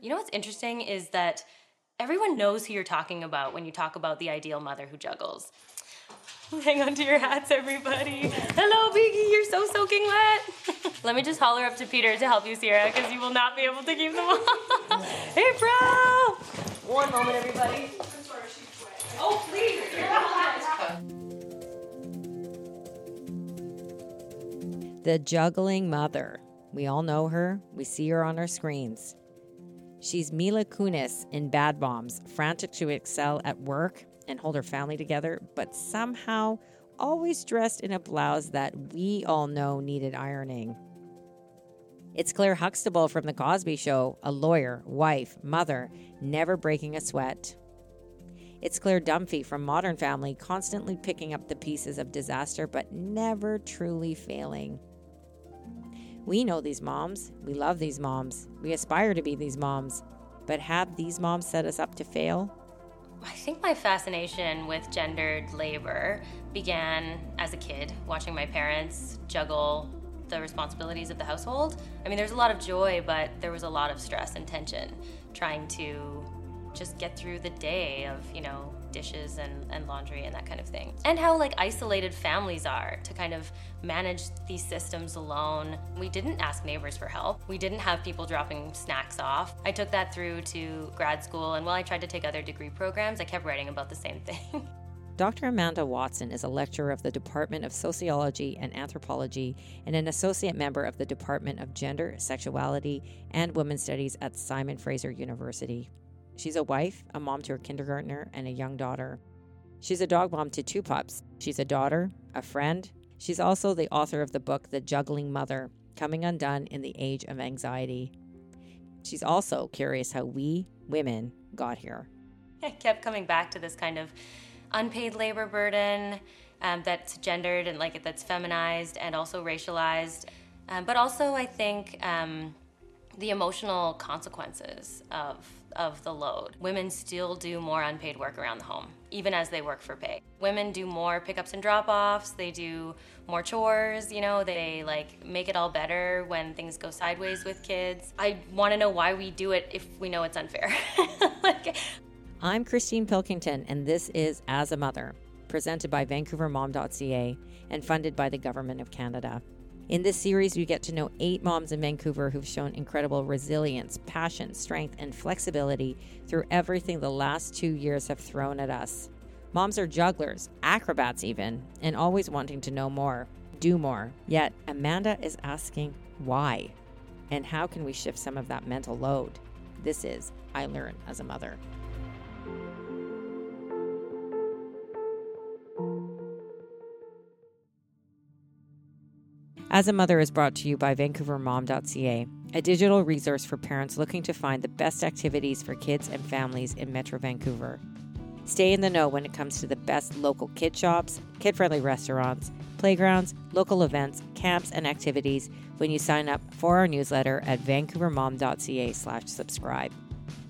You know what's interesting is that everyone knows who you're talking about when you talk about the ideal mother who juggles. Hang on to your hats, everybody. Hello, Biggie. You're so soaking wet. Let me just holler up to Peter to help you, Sierra, because you will not be able to keep them on. hey, bro. One moment, everybody. Oh, please. The juggling mother. We all know her. We see her on our screens. She's Mila Kunis in Bad Moms, frantic to excel at work and hold her family together, but somehow always dressed in a blouse that we all know needed ironing. It's Claire Huxtable from The Cosby Show, a lawyer, wife, mother, never breaking a sweat. It's Claire Dunphy from Modern Family, constantly picking up the pieces of disaster but never truly failing. We know these moms. We love these moms. We aspire to be these moms. But have these moms set us up to fail? I think my fascination with gendered labor began as a kid, watching my parents juggle the responsibilities of the household. I mean, there's a lot of joy, but there was a lot of stress and tension trying to just get through the day of, you know, dishes and, and laundry and that kind of thing. And how like isolated families are to kind of manage these systems alone. We didn't ask neighbors for help. We didn't have people dropping snacks off. I took that through to grad school and while I tried to take other degree programs, I kept writing about the same thing. Dr. Amanda Watson is a lecturer of the Department of Sociology and Anthropology and an associate member of the Department of Gender, Sexuality, and Women's Studies at Simon Fraser University. She's a wife, a mom to her kindergartner, and a young daughter. She's a dog mom to two pups. She's a daughter, a friend. She's also the author of the book The Juggling Mother Coming Undone in the Age of Anxiety. She's also curious how we, women, got here. I kept coming back to this kind of unpaid labor burden um, that's gendered and like that's feminized and also racialized. Um, but also, I think um, the emotional consequences of of the load. Women still do more unpaid work around the home, even as they work for pay. Women do more pickups and drop-offs, they do more chores, you know, they like make it all better when things go sideways with kids. I want to know why we do it if we know it's unfair. like, I'm Christine Pilkington, and this is As a Mother, presented by VancouverMom.ca and funded by the Government of Canada. In this series, we get to know eight moms in Vancouver who've shown incredible resilience, passion, strength, and flexibility through everything the last two years have thrown at us. Moms are jugglers, acrobats even, and always wanting to know more, do more. Yet, Amanda is asking why? And how can we shift some of that mental load? This is I Learn as a Mother. As a Mother is brought to you by VancouverMom.ca, a digital resource for parents looking to find the best activities for kids and families in Metro Vancouver. Stay in the know when it comes to the best local kid shops, kid friendly restaurants, playgrounds, local events, camps, and activities when you sign up for our newsletter at vancouvermom.ca slash subscribe.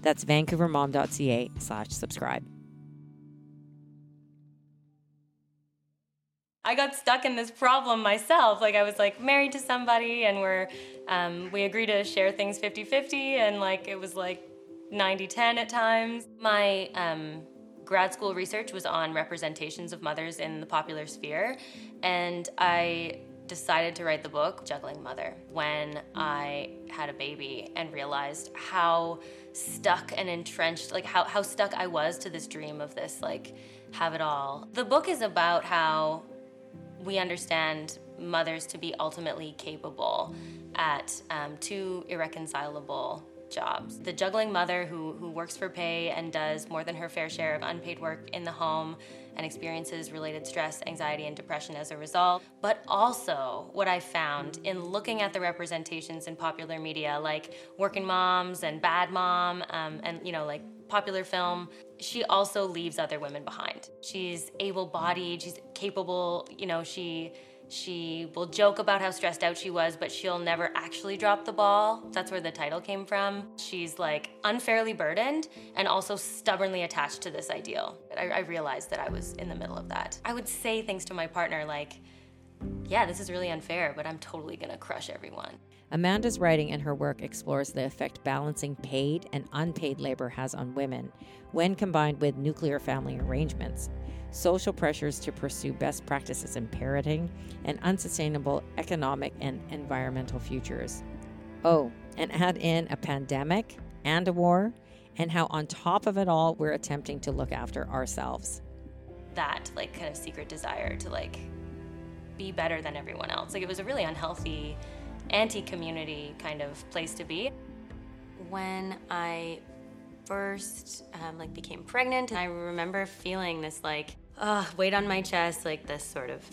That's vancouvermom.ca slash subscribe. I got stuck in this problem myself. Like I was like married to somebody and we're um, we agreed to share things 50-50 and like it was like 90-10 at times. My um, grad school research was on representations of mothers in the popular sphere and I decided to write the book Juggling Mother when I had a baby and realized how stuck and entrenched like how, how stuck I was to this dream of this like have it all. The book is about how we understand mothers to be ultimately capable at um, two irreconcilable jobs. The juggling mother who, who works for pay and does more than her fair share of unpaid work in the home and experiences related stress, anxiety, and depression as a result. But also, what I found in looking at the representations in popular media, like Working Moms and Bad Mom, um, and you know, like popular film, she also leaves other women behind. She's able-bodied, she's capable, you know, she she will joke about how stressed out she was, but she'll never actually drop the ball. That's where the title came from. She's like unfairly burdened and also stubbornly attached to this ideal. I, I realized that I was in the middle of that. I would say things to my partner like, yeah, this is really unfair, but I'm totally gonna crush everyone. Amanda's writing and her work explores the effect balancing paid and unpaid labor has on women when combined with nuclear family arrangements, social pressures to pursue best practices in parenting, and unsustainable economic and environmental futures. Oh, and add in a pandemic and a war, and how on top of it all, we're attempting to look after ourselves. That, like, kind of secret desire to, like, be better than everyone else. Like, it was a really unhealthy, anti community kind of place to be. When I first um, like became pregnant, I remember feeling this like uh, weight on my chest, like this sort of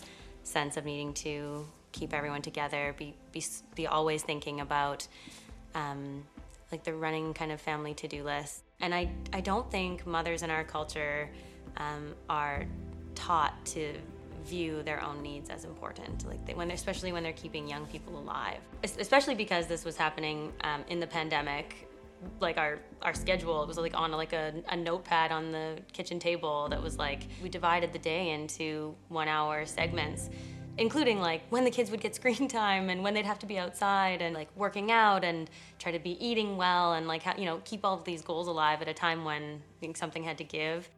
sense of needing to keep everyone together, be be, be always thinking about um, like the running kind of family to do list. And I I don't think mothers in our culture um, are taught to view their own needs as important like they, when especially when they're keeping young people alive. Especially because this was happening um, in the pandemic like our our schedule it was like on like a, a notepad on the kitchen table that was like we divided the day into one hour segments including like when the kids would get screen time and when they'd have to be outside and like working out and try to be eating well and like you know keep all of these goals alive at a time when something had to give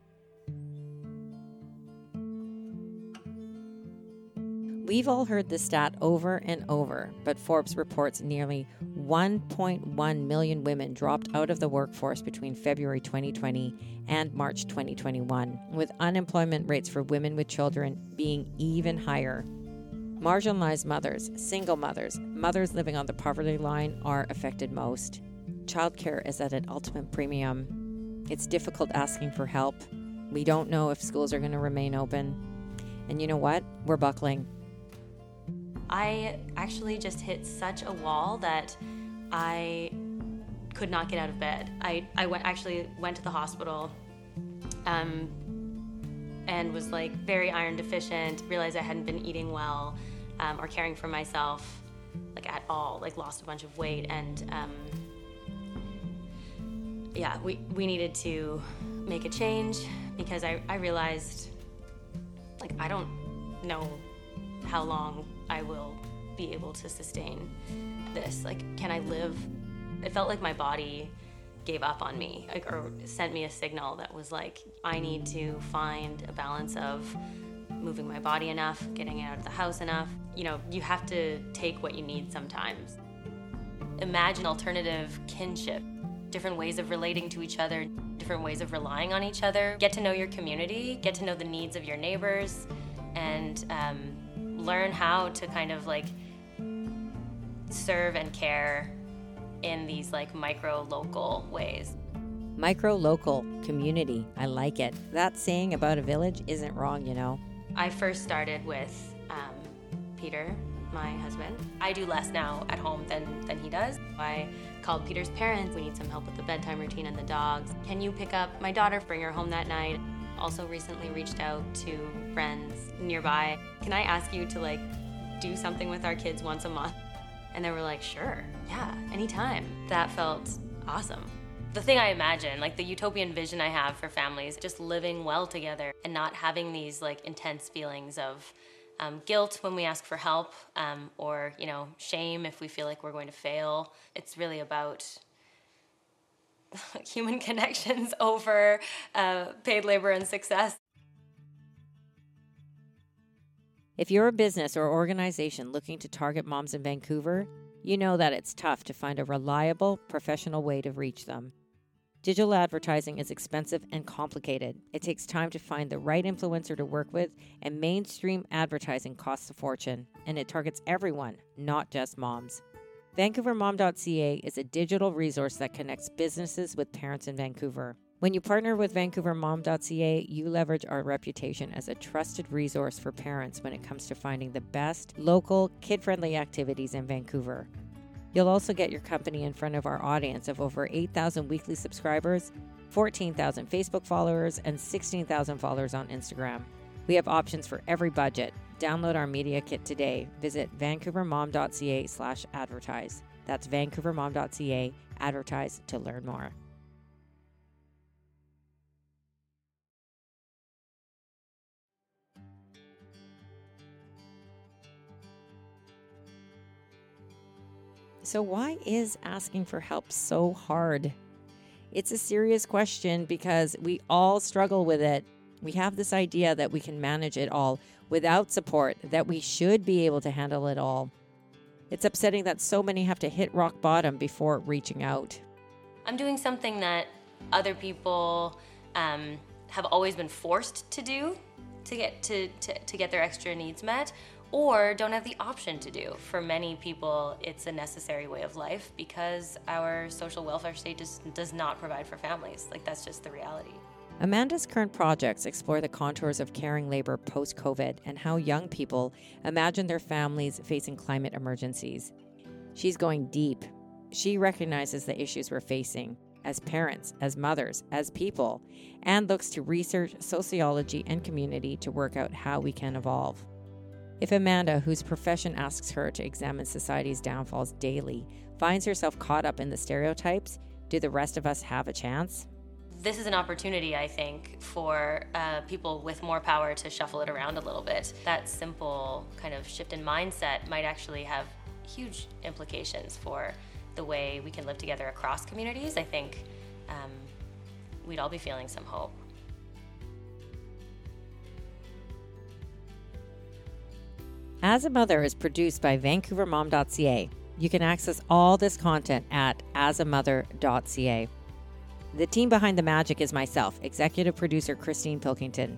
We've all heard this stat over and over, but Forbes reports nearly 1.1 million women dropped out of the workforce between February 2020 and March 2021, with unemployment rates for women with children being even higher. Marginalized mothers, single mothers, mothers living on the poverty line are affected most. Childcare is at an ultimate premium. It's difficult asking for help. We don't know if schools are going to remain open. And you know what? We're buckling. I actually just hit such a wall that I could not get out of bed. I, I went, actually went to the hospital um, and was like very iron deficient, realized I hadn't been eating well um, or caring for myself like at all, like lost a bunch of weight and um, yeah, we, we needed to make a change because I, I realized like I don't know how long I will be able to sustain this. Like, can I live? It felt like my body gave up on me like, or sent me a signal that was like, I need to find a balance of moving my body enough, getting out of the house enough. You know, you have to take what you need sometimes. Imagine alternative kinship, different ways of relating to each other, different ways of relying on each other. Get to know your community, get to know the needs of your neighbors, and um, learn how to kind of like serve and care in these like micro local ways. Micro local community. I like it. That saying about a village isn't wrong, you know. I first started with um, Peter, my husband. I do less now at home than, than he does. I called Peter's parents. We need some help with the bedtime routine and the dogs. Can you pick up my daughter, bring her home that night? Also recently reached out to friends nearby. Can I ask you to like do something with our kids once a month? And they were like, sure, yeah, anytime. That felt awesome. The thing I imagine, like the utopian vision I have for families, just living well together and not having these like intense feelings of um, guilt when we ask for help um, or, you know, shame if we feel like we're going to fail. It's really about human connections over uh, paid labor and success. If you're a business or organization looking to target moms in Vancouver, you know that it's tough to find a reliable, professional way to reach them. Digital advertising is expensive and complicated. It takes time to find the right influencer to work with, and mainstream advertising costs a fortune, and it targets everyone, not just moms. VancouverMom.ca is a digital resource that connects businesses with parents in Vancouver. When you partner with VancouverMom.ca, you leverage our reputation as a trusted resource for parents when it comes to finding the best local, kid friendly activities in Vancouver. You'll also get your company in front of our audience of over 8,000 weekly subscribers, 14,000 Facebook followers, and 16,000 followers on Instagram. We have options for every budget. Download our media kit today. Visit vancouvermom.ca slash advertise. That's vancouvermom.ca advertise to learn more. So, why is asking for help so hard? It's a serious question because we all struggle with it. We have this idea that we can manage it all without support, that we should be able to handle it all. It's upsetting that so many have to hit rock bottom before reaching out. I'm doing something that other people um, have always been forced to do to get to, to, to get their extra needs met or don't have the option to do. For many people, it's a necessary way of life because our social welfare state just does not provide for families. Like, that's just the reality. Amanda's current projects explore the contours of caring labor post COVID and how young people imagine their families facing climate emergencies. She's going deep. She recognizes the issues we're facing as parents, as mothers, as people, and looks to research, sociology, and community to work out how we can evolve. If Amanda, whose profession asks her to examine society's downfalls daily, finds herself caught up in the stereotypes, do the rest of us have a chance? This is an opportunity, I think, for uh, people with more power to shuffle it around a little bit. That simple kind of shift in mindset might actually have huge implications for the way we can live together across communities. I think um, we'd all be feeling some hope. As a Mother is produced by VancouverMom.ca. You can access all this content at asamother.ca. The team behind the magic is myself, executive producer Christine Pilkington.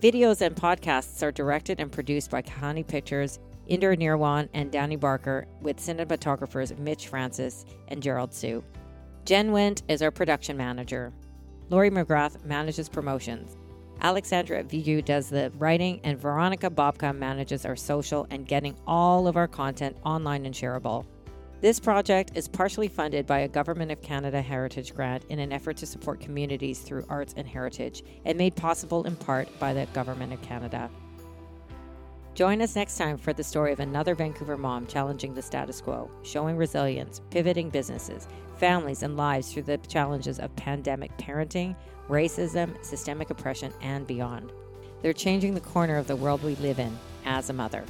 Videos and podcasts are directed and produced by Kahani Pictures, Inder Nirwan, and Danny Barker, with cinematographers Mitch Francis and Gerald Sue. Jen Wendt is our production manager. Lori McGrath manages promotions. Alexandra Vigu does the writing, and Veronica Bobka manages our social and getting all of our content online and shareable. This project is partially funded by a Government of Canada Heritage Grant in an effort to support communities through arts and heritage, and made possible in part by the Government of Canada. Join us next time for the story of another Vancouver mom challenging the status quo, showing resilience, pivoting businesses, families, and lives through the challenges of pandemic parenting, racism, systemic oppression, and beyond. They're changing the corner of the world we live in as a mother.